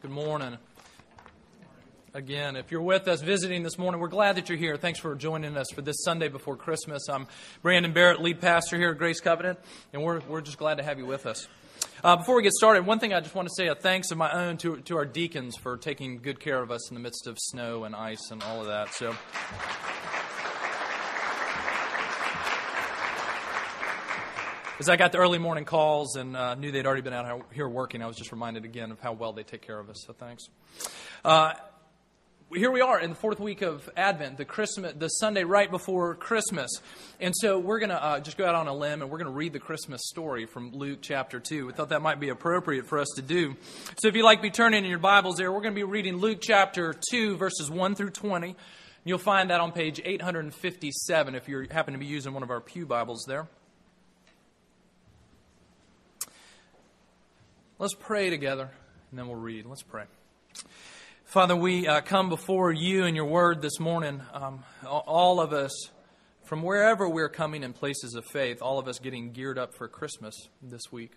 Good morning. Again, if you're with us visiting this morning, we're glad that you're here. Thanks for joining us for this Sunday before Christmas. I'm Brandon Barrett, lead pastor here at Grace Covenant, and we're, we're just glad to have you with us. Uh, before we get started, one thing I just want to say a thanks of my own to, to our deacons for taking good care of us in the midst of snow and ice and all of that. So. As I got the early morning calls and uh, knew they'd already been out here working, I was just reminded again of how well they take care of us. So thanks. Uh, here we are in the fourth week of Advent, the Christmas, the Sunday right before Christmas, and so we're going to uh, just go out on a limb and we're going to read the Christmas story from Luke chapter two. We thought that might be appropriate for us to do. So if you'd like be turning in your Bibles there, we're going to be reading Luke chapter two, verses one through twenty. You'll find that on page 857 if you happen to be using one of our pew Bibles there. Let's pray together, and then we'll read. Let's pray. Father, we uh, come before you and your word this morning. Um, all of us, from wherever we're coming in places of faith, all of us getting geared up for Christmas this week.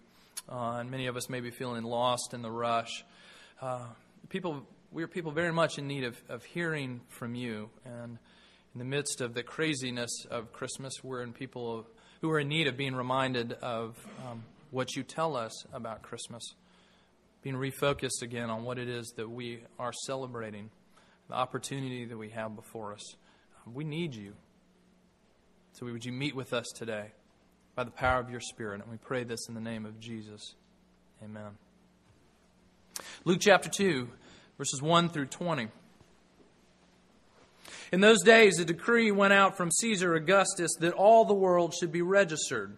Uh, and many of us may be feeling lost in the rush. Uh, people, we are people very much in need of, of hearing from you. And in the midst of the craziness of Christmas, we're in people who are in need of being reminded of um, what you tell us about Christmas. Being refocused again on what it is that we are celebrating, the opportunity that we have before us. Um, we need you. So, would you meet with us today by the power of your Spirit? And we pray this in the name of Jesus. Amen. Luke chapter 2, verses 1 through 20. In those days, a decree went out from Caesar Augustus that all the world should be registered.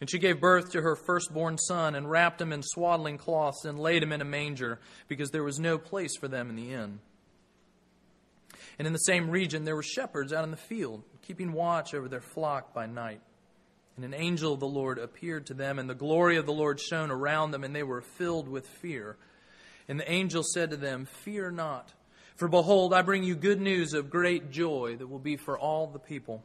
And she gave birth to her firstborn son, and wrapped him in swaddling cloths, and laid him in a manger, because there was no place for them in the inn. And in the same region there were shepherds out in the field, keeping watch over their flock by night. And an angel of the Lord appeared to them, and the glory of the Lord shone around them, and they were filled with fear. And the angel said to them, Fear not, for behold, I bring you good news of great joy that will be for all the people.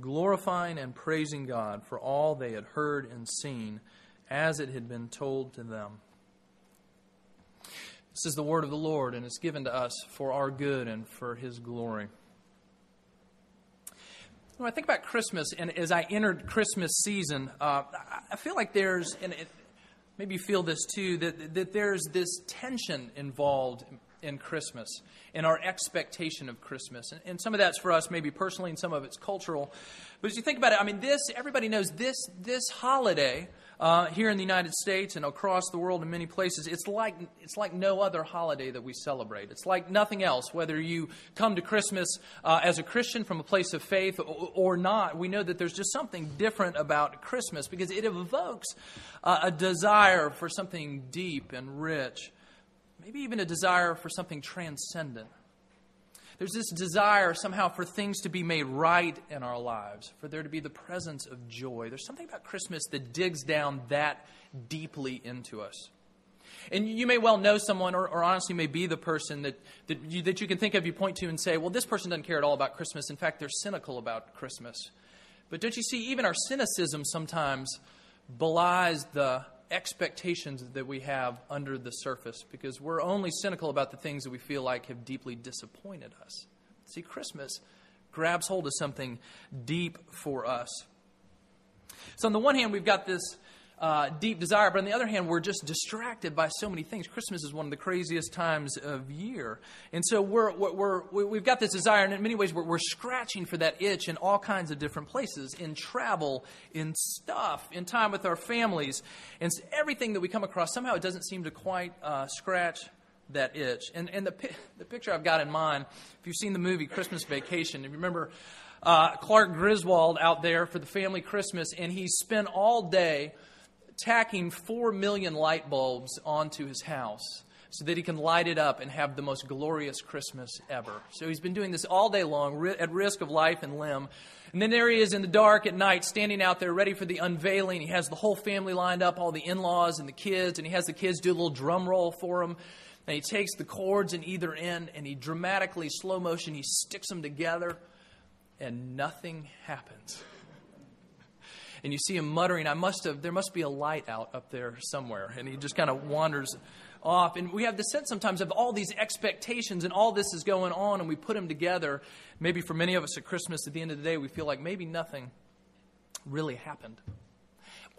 glorifying and praising God for all they had heard and seen as it had been told to them. This is the word of the Lord, and it's given to us for our good and for His glory. When I think about Christmas, and as I entered Christmas season, uh, I feel like there's, and it, maybe you feel this too, that, that there's this tension involved in Christmas and our expectation of Christmas. And, and, some of that's for us, maybe personally, and some of it's cultural. But as you think about it, I mean, this, everybody knows this, this holiday uh, here in the United States and across the world in many places, it's like, it's like no other holiday that we celebrate. It's like nothing else, whether you come to Christmas uh, as a Christian from a place of faith or, or, not. We know that there's just something different about Christmas because it evokes uh, a desire for something deep and rich maybe even a desire for something transcendent. There's this desire somehow for things to be made right in our lives, for there to be the presence of joy. There's something about Christmas that digs down that deeply into us. And you may well know someone, or, or honestly may be the person that, that you, that you can think of, you point to and say, well, this person doesn't care at all about Christmas. In fact, they're cynical about Christmas. But don't you see, even our cynicism sometimes belies the expectations that we have under the surface because we're only cynical about the things that we feel like have deeply disappointed us. See, Christmas grabs hold of something deep for us. So, on the one hand, we've got this uh, deep desire, but on the other hand, we're just distracted by so many things. Christmas is one of the craziest times of year. And so we're, we're, we have got this desire, and in many ways, we're, we're scratching for that itch in all kinds of different places in travel, in stuff, in time with our families. And everything that we come across, somehow it doesn't seem to quite uh, scratch that itch. And, and the, the picture I've got in mind, if you've seen the movie Christmas Vacation, if you remember uh, Clark Griswold out there for the family Christmas, and he spent all day tacking four million light bulbs onto his house so that he can light it up and have the most glorious Christmas ever. So he's been doing this all day long at risk of life and limb. And then there he is in the dark at night, standing out there ready for the unveiling. He has the whole family lined up, all the in laws and the kids, and he has the kids do a little drum roll for him. And he takes the cords in either end and he dramatically, slow motion, he sticks them together, and nothing happens and you see him muttering, I must have, there must be a light out up there somewhere. And he just kind of wanders off. And we have the sense sometimes of all these expectations and all this is going on, and we put them together. Maybe for many of us at Christmas, at the end of the day, we feel like maybe nothing really happened.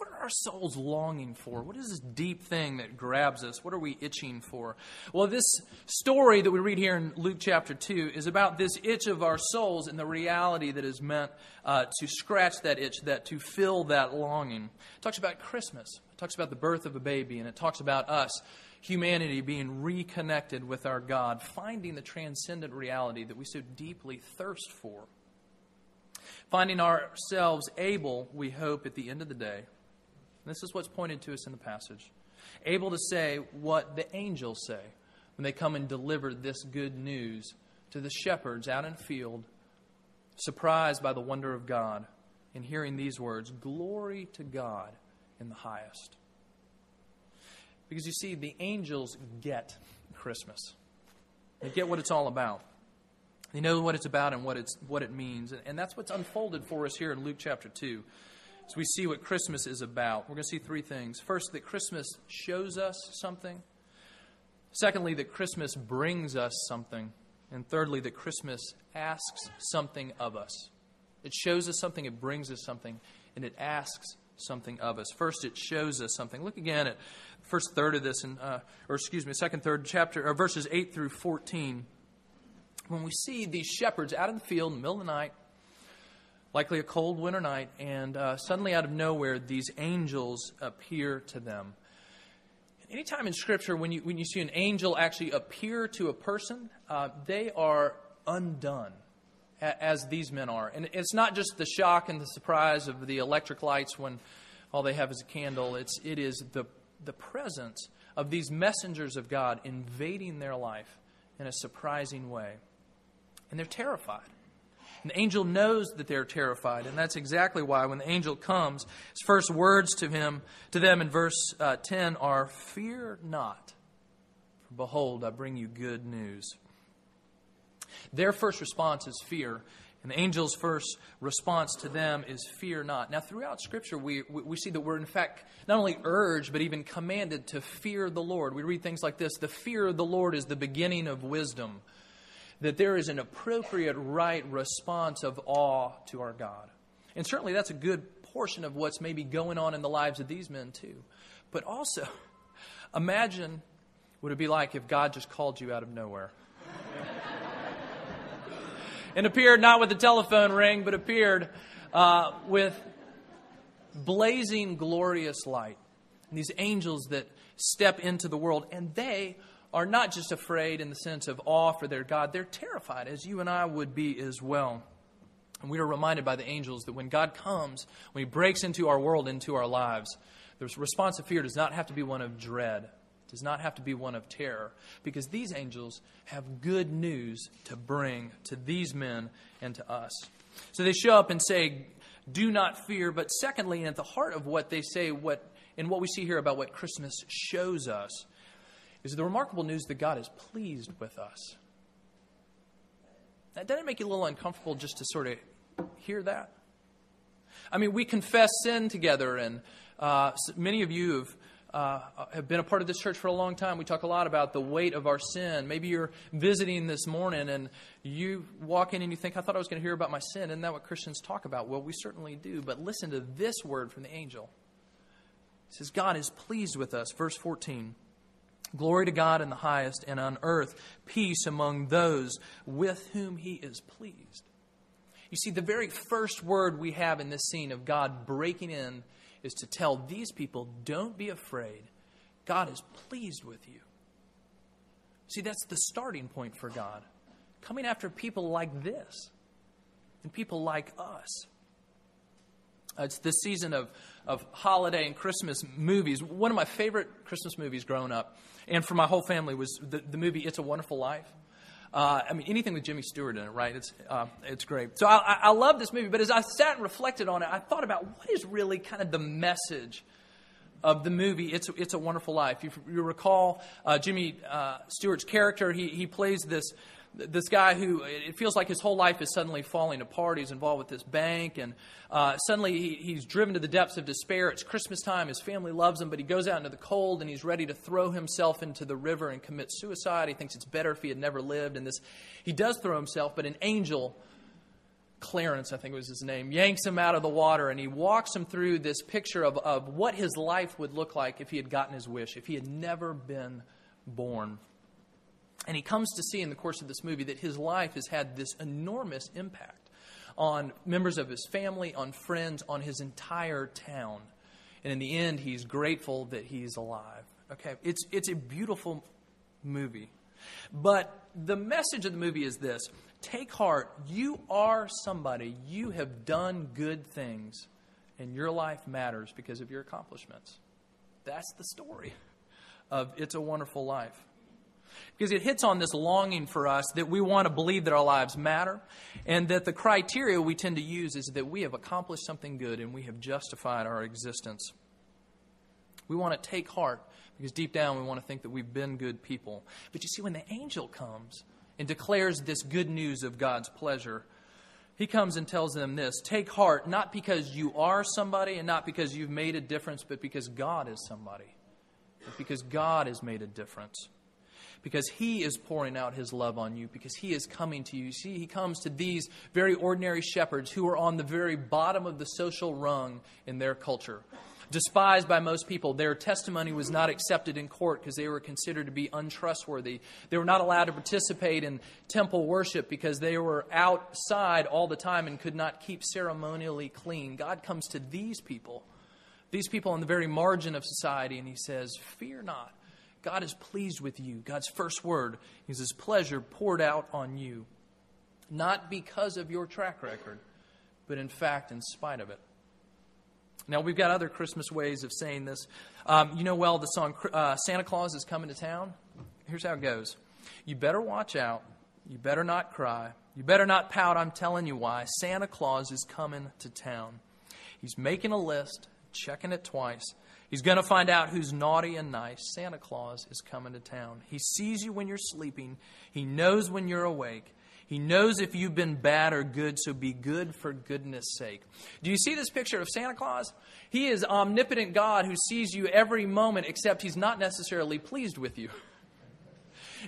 What are our souls longing for? What is this deep thing that grabs us? What are we itching for? Well, this story that we read here in Luke chapter 2 is about this itch of our souls and the reality that is meant uh, to scratch that itch, that to fill that longing. It talks about Christmas, it talks about the birth of a baby, and it talks about us humanity being reconnected with our God, finding the transcendent reality that we so deeply thirst for. Finding ourselves able, we hope, at the end of the day, this is what's pointed to us in the passage. Able to say what the angels say when they come and deliver this good news to the shepherds out in field, surprised by the wonder of God, and hearing these words Glory to God in the highest. Because you see, the angels get Christmas, they get what it's all about. They know what it's about and what, it's, what it means. And that's what's unfolded for us here in Luke chapter 2 we see what Christmas is about, we're going to see three things. First, that Christmas shows us something. Secondly, that Christmas brings us something. And thirdly, that Christmas asks something of us. It shows us something, it brings us something, and it asks something of us. First, it shows us something. Look again at first third of this, in, uh, or excuse me, second third chapter, or verses 8 through 14. When we see these shepherds out in the field in the middle of the night, likely a cold winter night, and uh, suddenly out of nowhere, these angels appear to them. Anytime in Scripture, when you, when you see an angel actually appear to a person, uh, they are undone, as these men are. And it's not just the shock and the surprise of the electric lights when all they have is a candle, it's, it is the, the presence of these messengers of God invading their life in a surprising way. And they're terrified. An angel knows that they're terrified, and that's exactly why when the angel comes, his first words to him, to them in verse uh, 10 are, "Fear not, for behold, I bring you good news." Their first response is fear, and the angel's first response to them is fear not. Now, throughout Scripture, we, we see that we're, in fact, not only urged, but even commanded to fear the Lord. We read things like this The fear of the Lord is the beginning of wisdom that there is an appropriate right response of awe to our God. And certainly that's a good portion of what's maybe going on in the lives of these men, too. But also, imagine what it would be like if God just called you out of nowhere. and appeared not with a telephone ring, but appeared uh, with blazing, glorious light. And these angels that step into the world, and they are not just afraid in the sense of awe for their God, they're terrified, as you and I would be as well. And we are reminded by the angels that when God comes, when He breaks into our world, into our lives, the response of fear does not have to be one of dread, does not have to be one of terror, because these angels have good news to bring to these men and to us. So they show up and say, Do not fear. But secondly, and at the heart of what they say, what and what we see here about what Christmas shows us, is the remarkable news that God is pleased with us. Now, doesn't it make you a little uncomfortable just to sort of hear that? I mean, we confess sin together, and uh, many of you have uh, have been a part of this church for a long time, we talk a lot about the weight of our sin. Maybe you're visiting this morning and you walk in and you think, I thought I was going to hear about my sin. Isn't that what Christians talk about? Well, we certainly do. But listen to this word from the angel. It says, God is pleased with us. Verse 14. Glory to God in the highest, and on earth peace among those with whom he is pleased. You see, the very first word we have in this scene of God breaking in is to tell these people, don't be afraid. God is pleased with you. See, that's the starting point for God. Coming after people like this and people like us. Uh, it's this season of, of holiday and Christmas movies. One of my favorite Christmas movies growing up, and for my whole family, was the, the movie It's a Wonderful Life. Uh, I mean, anything with Jimmy Stewart in it, right? It's, uh, it's great. So I, I love this movie, but as I sat and reflected on it, I thought about what is really kind of the message of the movie It's it's a Wonderful Life. You, you recall uh, Jimmy uh, Stewart's character, he, he plays this this guy who it feels like his whole life is suddenly falling apart. He's involved with this bank, and uh, suddenly he, he's driven to the depths of despair. It's Christmas time. His family loves him, but he goes out into the cold and he's ready to throw himself into the river and commit suicide. He thinks it's better if he had never lived. And this, he does throw himself, but an angel, Clarence, I think was his name, yanks him out of the water and he walks him through this picture of, of what his life would look like if he had gotten his wish, if he had never been born. And he comes to see in the course of this movie that his life has had this enormous impact on members of his family, on friends, on his entire town. And in the end, he's grateful that he's alive. Okay, it's, it's a beautiful movie. But the message of the movie is this take heart. You are somebody. You have done good things, and your life matters because of your accomplishments. That's the story of It's a Wonderful Life because it hits on this longing for us that we want to believe that our lives matter and that the criteria we tend to use is that we have accomplished something good and we have justified our existence. We want to take heart because deep down we want to think that we've been good people. But you see, when the angel comes and declares this good news of God's pleasure, he comes and tells them this Take heart, not because you are somebody and not because you've made a difference, but because God is somebody. Because God has made a difference because He is pouring out His love on you, because He is coming to you. See, He comes to these very ordinary shepherds who are on the very bottom of the social rung in their culture. Despised by most people, their testimony was not accepted in court because they were considered to be untrustworthy. They were not allowed to participate in temple worship because they were outside all the time and could not keep ceremonially clean. God comes to these people, these people on the very margin of society, and He says, Fear not. God is pleased with you. God's first word is His pleasure poured out on you. Not because of your track record, but in fact, in spite of it. Now, we've got other Christmas ways of saying this. Um, you know well the song uh, Santa Claus is Coming to Town? Here's how it goes You better watch out. You better not cry. You better not pout. I'm telling you why. Santa Claus is coming to town. He's making a list, checking it twice. He's going to find out who's naughty and nice. Santa Claus is coming to town. He sees you when you're sleeping, He knows when you're awake. He knows if you've been bad or good, so be good for goodness sake. Do you see this picture of Santa Claus? He is omnipotent God who sees you every moment, except he's not necessarily pleased with you.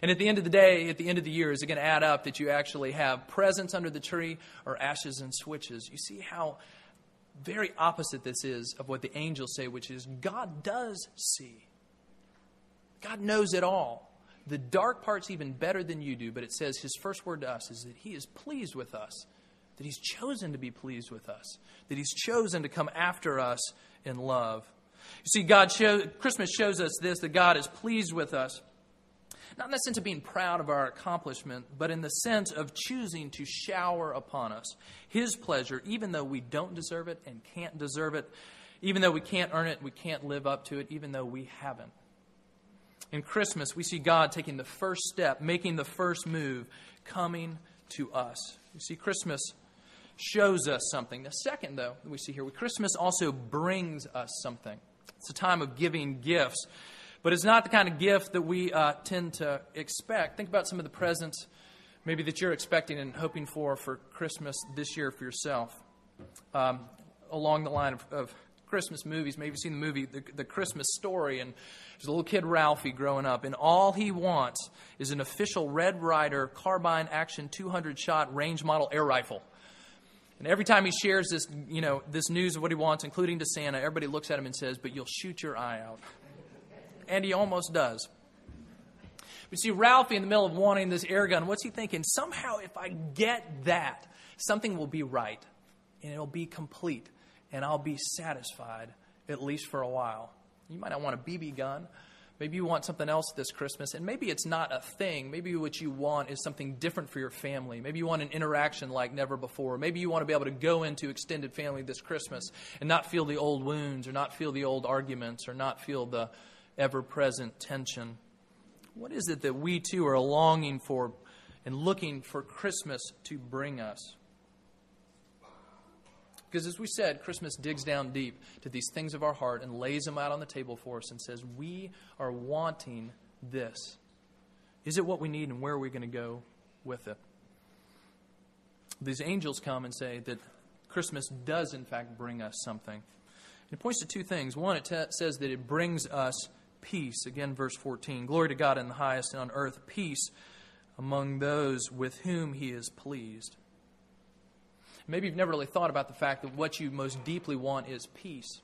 And at the end of the day, at the end of the year, is it going to add up that you actually have presents under the tree or ashes and switches? You see how very opposite this is of what the angels say, which is God does see. God knows it all. The dark part's even better than you do, but it says his first word to us is that he is pleased with us, that he's chosen to be pleased with us, that he's chosen to come after us in love. You see, God show, Christmas shows us this that God is pleased with us not in the sense of being proud of our accomplishment, but in the sense of choosing to shower upon us His pleasure, even though we don't deserve it and can't deserve it, even though we can't earn it, we can't live up to it, even though we haven't. In Christmas, we see God taking the first step, making the first move, coming to us. You see, Christmas shows us something. The second, though, we see here, Christmas also brings us something. It's a time of giving gifts. But it's not the kind of gift that we uh, tend to expect. Think about some of the presents maybe that you're expecting and hoping for for Christmas this year for yourself. Um, along the line of, of Christmas movies. Maybe you've seen the movie the, the Christmas Story, and there's a little kid Ralphie growing up, and all he wants is an official Red Ryder carbine action 200 shot range model air rifle. And every time he shares this, you know, this news of what he wants, including to Santa, everybody looks at him and says, "But you'll shoot your eye out." And he almost does. But see, Ralphie, in the middle of wanting this air gun, what's he thinking? Somehow, if I get that, something will be right, and it'll be complete, and I'll be satisfied, at least for a while. You might not want a BB gun. Maybe you want something else this Christmas, and maybe it's not a thing. Maybe what you want is something different for your family. Maybe you want an interaction like never before. Maybe you want to be able to go into extended family this Christmas and not feel the old wounds, or not feel the old arguments, or not feel the ever present tension. What is it that we too are longing for and looking for Christmas to bring us? Because as we said, Christmas digs down deep to these things of our heart and lays them out on the table for us and says, We are wanting this. Is it what we need and where are we going to go with it? These angels come and say that Christmas does, in fact, bring us something. It points to two things. One, it t- says that it brings us peace. Again, verse 14 Glory to God in the highest, and on earth peace among those with whom he is pleased. Maybe you've never really thought about the fact that what you most deeply want is peace.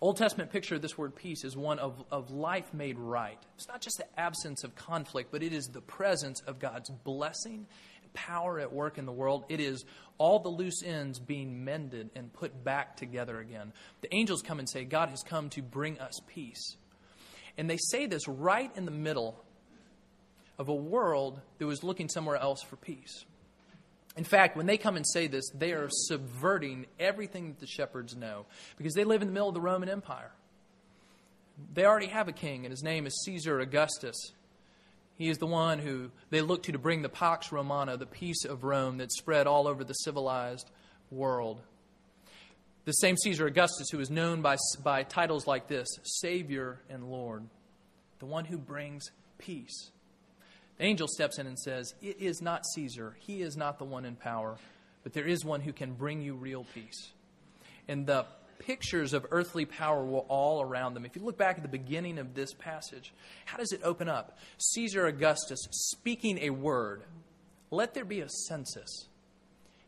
Old Testament picture of this word peace is one of, of life made right. It's not just the absence of conflict, but it is the presence of God's blessing power at work in the world. It is all the loose ends being mended and put back together again. The angels come and say, God has come to bring us peace. And they say this right in the middle of a world that was looking somewhere else for peace. In fact, when they come and say this, they are subverting everything that the shepherds know because they live in the middle of the Roman Empire. They already have a king, and his name is Caesar Augustus. He is the one who they look to to bring the Pax Romana, the peace of Rome that spread all over the civilized world. The same Caesar Augustus who is known by, by titles like this Savior and Lord, the one who brings peace. The angel steps in and says, It is not Caesar. He is not the one in power, but there is one who can bring you real peace. And the pictures of earthly power were all around them. If you look back at the beginning of this passage, how does it open up? Caesar Augustus speaking a word, let there be a census.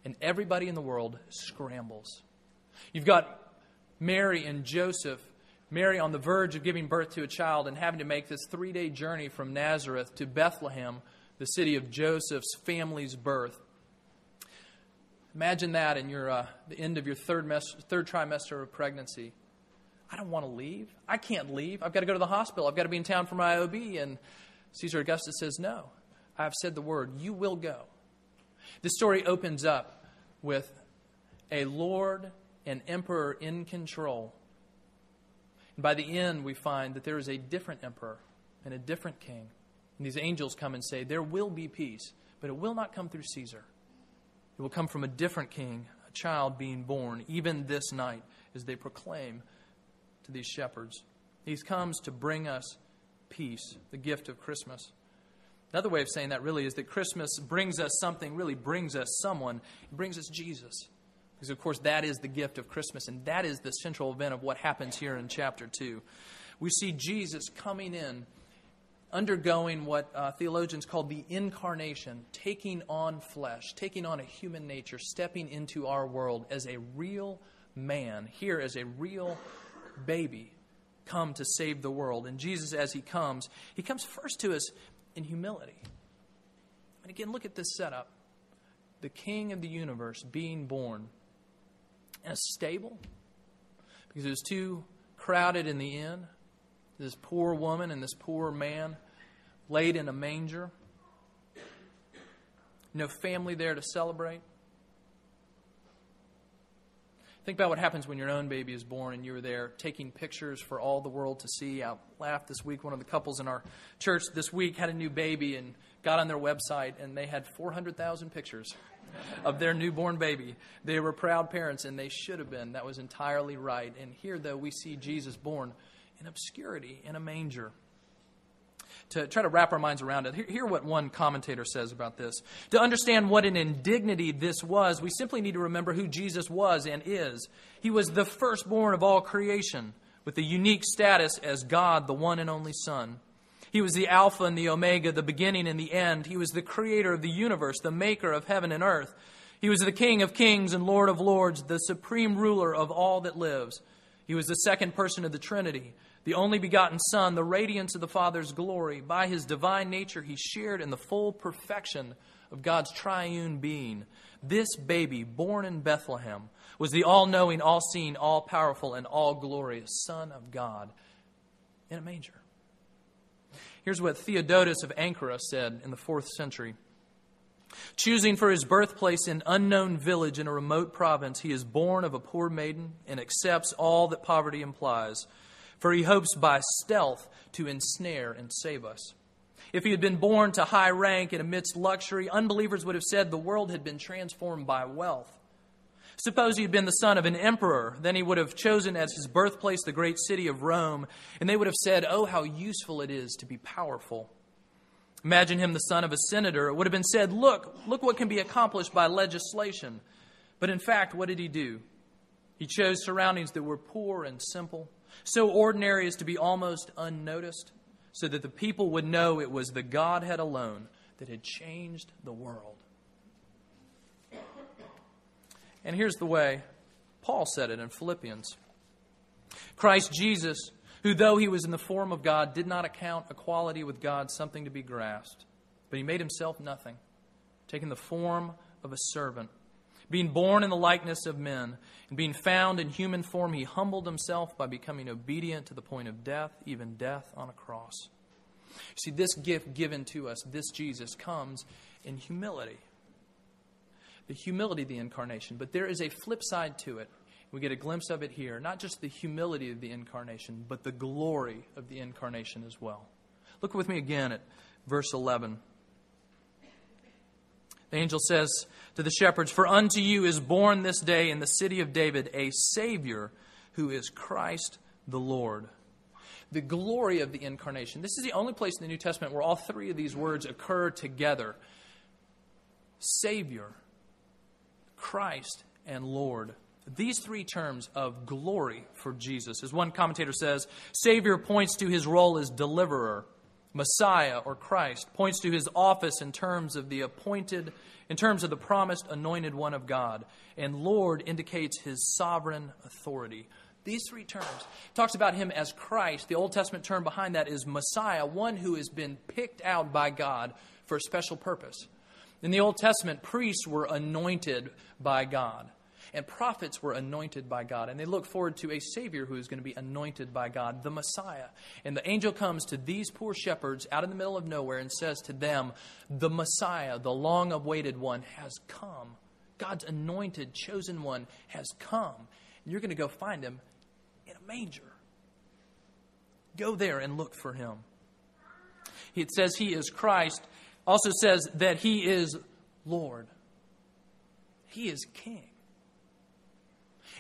And everybody in the world scrambles. You've got Mary and Joseph, Mary on the verge of giving birth to a child and having to make this three day journey from Nazareth to Bethlehem, the city of Joseph's family's birth. Imagine that in your, uh, the end of your third, mes- third trimester of pregnancy. I don't want to leave. I can't leave. I've got to go to the hospital. I've got to be in town for my OB. And Caesar Augustus says, No, I've said the word. You will go. This story opens up with a Lord and emperor in control. And by the end, we find that there is a different emperor and a different king. And these angels come and say, There will be peace, but it will not come through Caesar. It will come from a different king, a child being born, even this night, as they proclaim to these shepherds. He comes to bring us peace, the gift of Christmas. Another way of saying that really is that Christmas brings us something, really brings us someone. It brings us Jesus. Because, of course, that is the gift of Christmas, and that is the central event of what happens here in chapter 2. We see Jesus coming in, undergoing what uh, theologians call the incarnation, taking on flesh, taking on a human nature, stepping into our world as a real man, here as a real baby, come to save the world. And Jesus, as he comes, he comes first to us in humility. And again, look at this setup the King of the universe being born a stable because it was too crowded in the inn. This poor woman and this poor man laid in a manger. No family there to celebrate. Think about what happens when your own baby is born and you're there taking pictures for all the world to see. I laughed this week. One of the couples in our church this week had a new baby and got on their website and they had 400,000 pictures of their newborn baby. They were proud parents, and they should have been. That was entirely right. And here, though, we see Jesus born in obscurity in a manger. to try to wrap our minds around it. Hear, what one commentator says about this. To understand what an indignity this was, we simply need to remember who Jesus was and is. He was the firstborn of all creation, with a unique status as God, the one and only Son. He was the Alpha and the Omega, the beginning and the end. He was the creator of the universe, the maker of heaven and earth. He was the King of kings and Lord of lords, the supreme ruler of all that lives. He was the second person of the Trinity, the only begotten Son, the radiance of the Father's glory. By his divine nature, he shared in the full perfection of God's triune being. This baby, born in Bethlehem, was the all knowing, all seeing, all powerful, and all glorious Son of God in a manger. Here's what Theodotus of Ankara said in the fourth century Choosing for his birthplace an unknown village in a remote province, he is born of a poor maiden and accepts all that poverty implies, for he hopes by stealth to ensnare and save us. If he had been born to high rank and amidst luxury, unbelievers would have said the world had been transformed by wealth. Suppose he had been the son of an emperor, then he would have chosen as his birthplace the great city of Rome, and they would have said, Oh, how useful it is to be powerful. Imagine him the son of a senator. It would have been said, Look, look what can be accomplished by legislation. But in fact, what did he do? He chose surroundings that were poor and simple, so ordinary as to be almost unnoticed, so that the people would know it was the Godhead alone that had changed the world. And here's the way Paul said it in Philippians Christ Jesus who, though he was in the form of God, did not account equality with God something to be grasped, but he made himself nothing, taking the form of a servant. Being born in the likeness of men, and being found in human form, he humbled himself by becoming obedient to the point of death, even death on a cross. See, this gift given to us, this Jesus, comes in humility. The humility of the incarnation. But there is a flip side to it. We get a glimpse of it here. Not just the humility of the incarnation, but the glory of the incarnation as well. Look with me again at verse 11. The angel says to the shepherds, For unto you is born this day in the city of David a Savior who is Christ the Lord. The glory of the incarnation. This is the only place in the New Testament where all three of these words occur together Savior, Christ, and Lord these three terms of glory for Jesus. As one commentator says, Savior points to his role as deliverer. Messiah or Christ points to his office in terms of the appointed, in terms of the promised anointed one of God. And Lord indicates his sovereign authority. These three terms talks about him as Christ. The Old Testament term behind that is Messiah, one who has been picked out by God for a special purpose. In the Old Testament, priests were anointed by God and prophets were anointed by God. And they look forward to a Savior who is going to be anointed by God, the Messiah. And the angel comes to these poor shepherds out in the middle of nowhere and says to them, The Messiah, the long awaited one, has come. God's anointed, chosen one has come. And you're going to go find him in a manger. Go there and look for him. It says he is Christ, also says that he is Lord. He is King.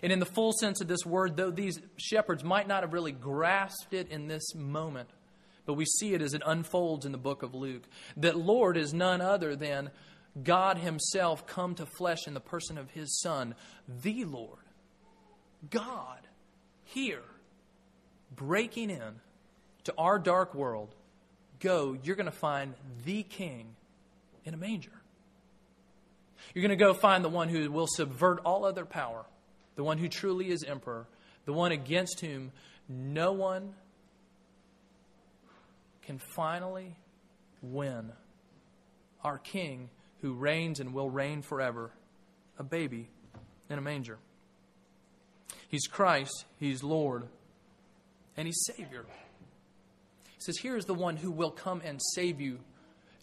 And in the full sense of this word, though these shepherds might not have really grasped it in this moment, but we see it as it unfolds in the book of Luke, that Lord is none other than God Himself come to flesh in the person of His Son, the Lord. God, here, breaking in to our dark world. Go, you're going to find the King in a manger. You're going to go find the one who will subvert all other power the one who truly is emperor, the one against whom no one can finally win. Our King who reigns and will reign forever, a baby in a manger. He's Christ, He's Lord, and He's Savior. Says, Here is the one who will come and save you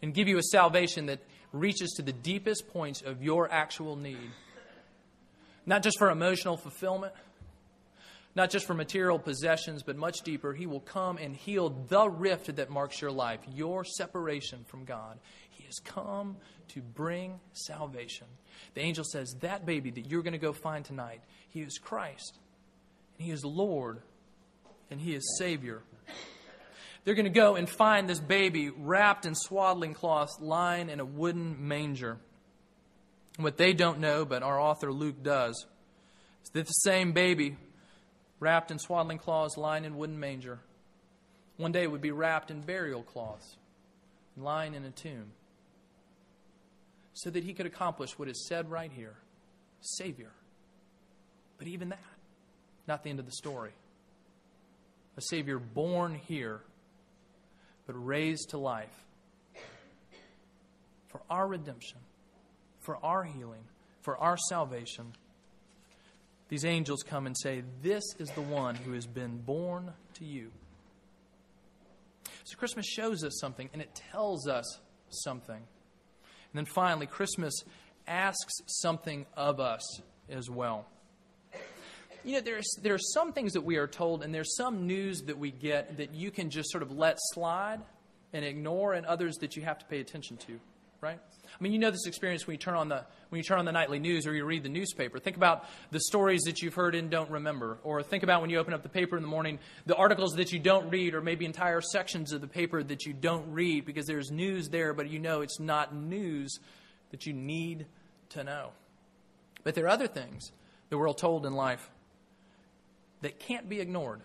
and give you a salvation that reaches to the deepest points of your actual need. Not just for emotional fulfillment, not just for material possessions, but much deeper. He will come and heal the rift that marks your life, your separation from God. He has come to bring salvation. The angel says, That baby that you're going to go find tonight, he is Christ, and he is Lord, and he is Savior. They're going to go and find this baby wrapped in swaddling cloths, lying in a wooden manger. What they don't know, but our author Luke does, is that the same baby, wrapped in swaddling cloths, lying in wooden manger, one day would be wrapped in burial cloths, lying in a tomb, so that he could accomplish what is said right here Savior. But even that, not the end of the story. A Savior born here, but raised to life for our redemption for our healing, for our salvation, these angels come and say, This is the one who has been born to you. So Christmas shows us something and it tells us something. And then finally, Christmas asks something of us as well. You know, there's, there are some things that we are told, and there's some news that we get that you can just sort of let slide and ignore, and others that you have to pay attention to, right? I mean, you know this experience when you turn on the when you turn on the nightly news or you read the newspaper. Think about the stories that you've heard and don't remember, or think about when you open up the paper in the morning, the articles that you don't read, or maybe entire sections of the paper that you don't read because there's news there, but you know it's not news that you need to know. But there are other things that we're all told in life that can't be ignored.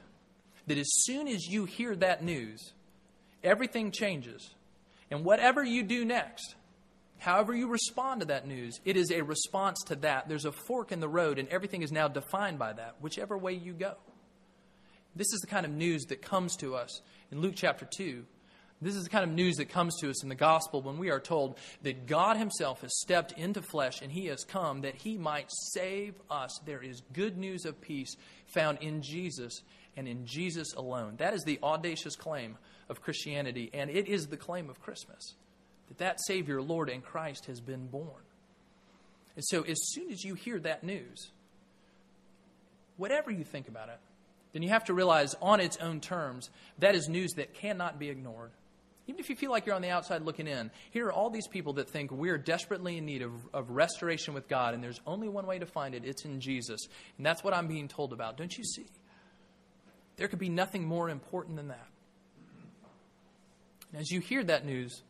That as soon as you hear that news, everything changes. And whatever you do next, However, you respond to that news, it is a response to that. There's a fork in the road, and everything is now defined by that, whichever way you go. This is the kind of news that comes to us in Luke chapter 2. This is the kind of news that comes to us in the gospel when we are told that God Himself has stepped into flesh and He has come that He might save us. There is good news of peace found in Jesus and in Jesus alone. That is the audacious claim of Christianity, and it is the claim of Christmas that that Savior, Lord, and Christ has been born. And so, as soon as you hear that news, whatever you think about it, then you have to realize on its own terms that is news that cannot be ignored. Even if you feel like you're on the outside looking in, here are all these people that think we're desperately in need of, of restoration with God, and there's only one way to find it it's in Jesus. And that's what I'm being told about. Don't you see? There could be nothing more important than that. And as you hear that news,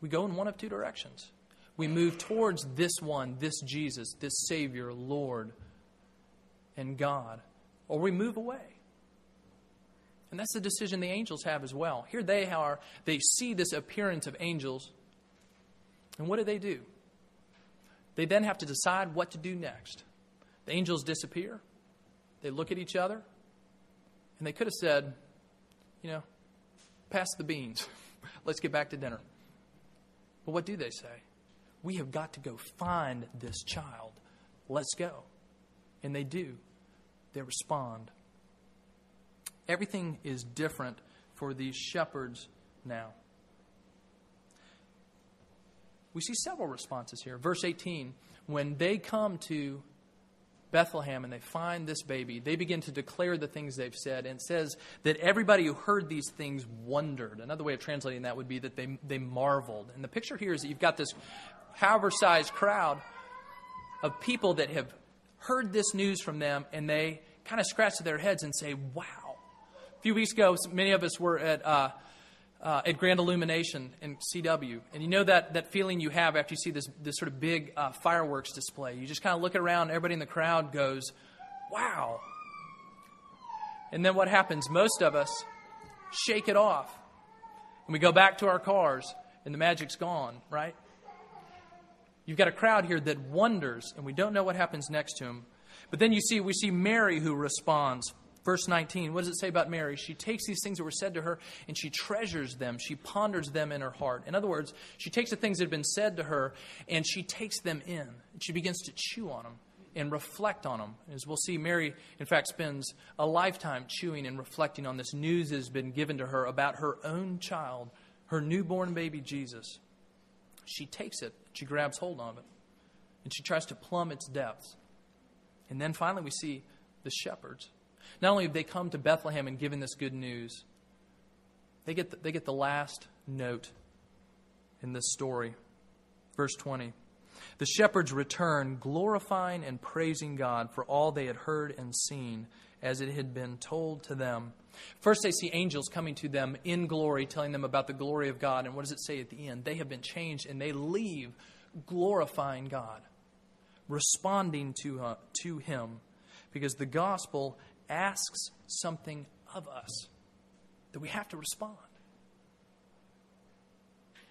we go in one of two directions. We move towards this one, this Jesus, this Savior, Lord, and God, or we move away. And that's the decision the angels have as well. Here they are, they see this appearance of angels, and what do they do? They then have to decide what to do next. The angels disappear, they look at each other, and they could have said, you know, pass the beans, let's get back to dinner. But what do they say? We have got to go find this child. Let's go. And they do. They respond. Everything is different for these shepherds now. We see several responses here. Verse 18 when they come to Bethlehem and they find this baby, they begin to declare the things they've said. And it says that everybody who heard these things wondered. Another way of translating that would be that they, they marveled. And the picture here is that you've got this however sized crowd of people that have heard this news from them and they kind of scratch their heads and say, wow. Few weeks ago, many of us were at. Uh, uh, at Grand Illumination in CW. And you know that, that feeling you have after you see this, this sort of big uh, fireworks display. You just kind of look around, everybody in the crowd goes, wow. And then what happens? Most of us shake it off. And we go back to our cars, and the magic's gone, right? You've got a crowd here that wonders, and we don't know what happens next to him. But then you see, we see Mary who responds. Verse 19, what does it say about Mary? She takes these things that were said to her and she treasures them. She ponders them in her heart. In other words, she takes the things that have been said to her and she takes them in. She begins to chew on them and reflect on them. As we'll see, Mary, in fact, spends a lifetime chewing and reflecting on this news that has been given to her about her own child, her newborn baby Jesus. She takes it, she grabs hold of it, and she tries to plumb its depths. And then finally, we see the shepherds not only have they come to Bethlehem and given this good news, they get the, they get the last note in this story. Verse 20. The shepherds returned, glorifying and praising God for all they had heard and seen, as it had been told to them. First, they see angels coming to them in glory, telling them about the glory of God. And what does it say at the end? They have been changed, and they leave glorifying God, responding to, uh, to Him, because the gospel asks something of us that we have to respond.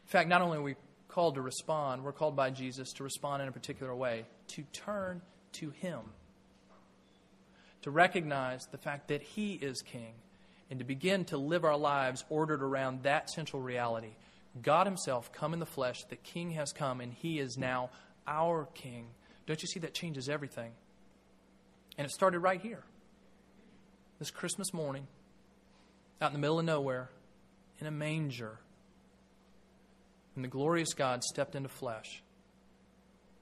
In fact, not only are we called to respond, we're called by Jesus to respond in a particular way, to turn to Him, to recognize the fact that He is King, and to begin to live our lives ordered around that central reality. God Himself come in the flesh, the King has come, and He is now our King. Don't you see that changes everything? And it started right here. This Christmas morning, out in the middle of nowhere, in a manger, and the glorious God stepped into flesh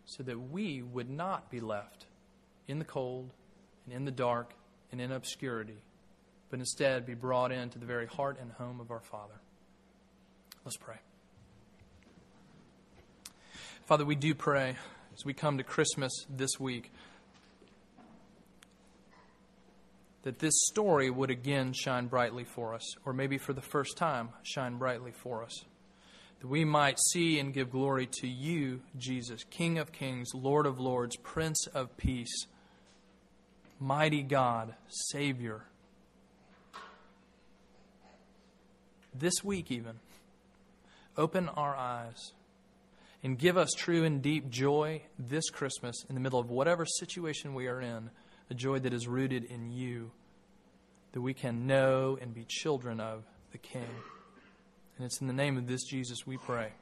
so that we would not be left in the cold and in the dark and in obscurity, but instead be brought into the very heart and home of our Father. Let's pray. Father, we do pray as we come to Christmas this week that this story would again shine brightly for us, or maybe for the first time, shine brightly for us that we might see and give glory to you, Jesus, King of kings, Lord of lords, Prince of peace, mighty God, Savior. This week, even, open our eyes and give us true and deep joy this Christmas in the middle of whatever situation we are in, a joy that is rooted in you, that we can know and be children of the King. And it's in the name of this Jesus we pray.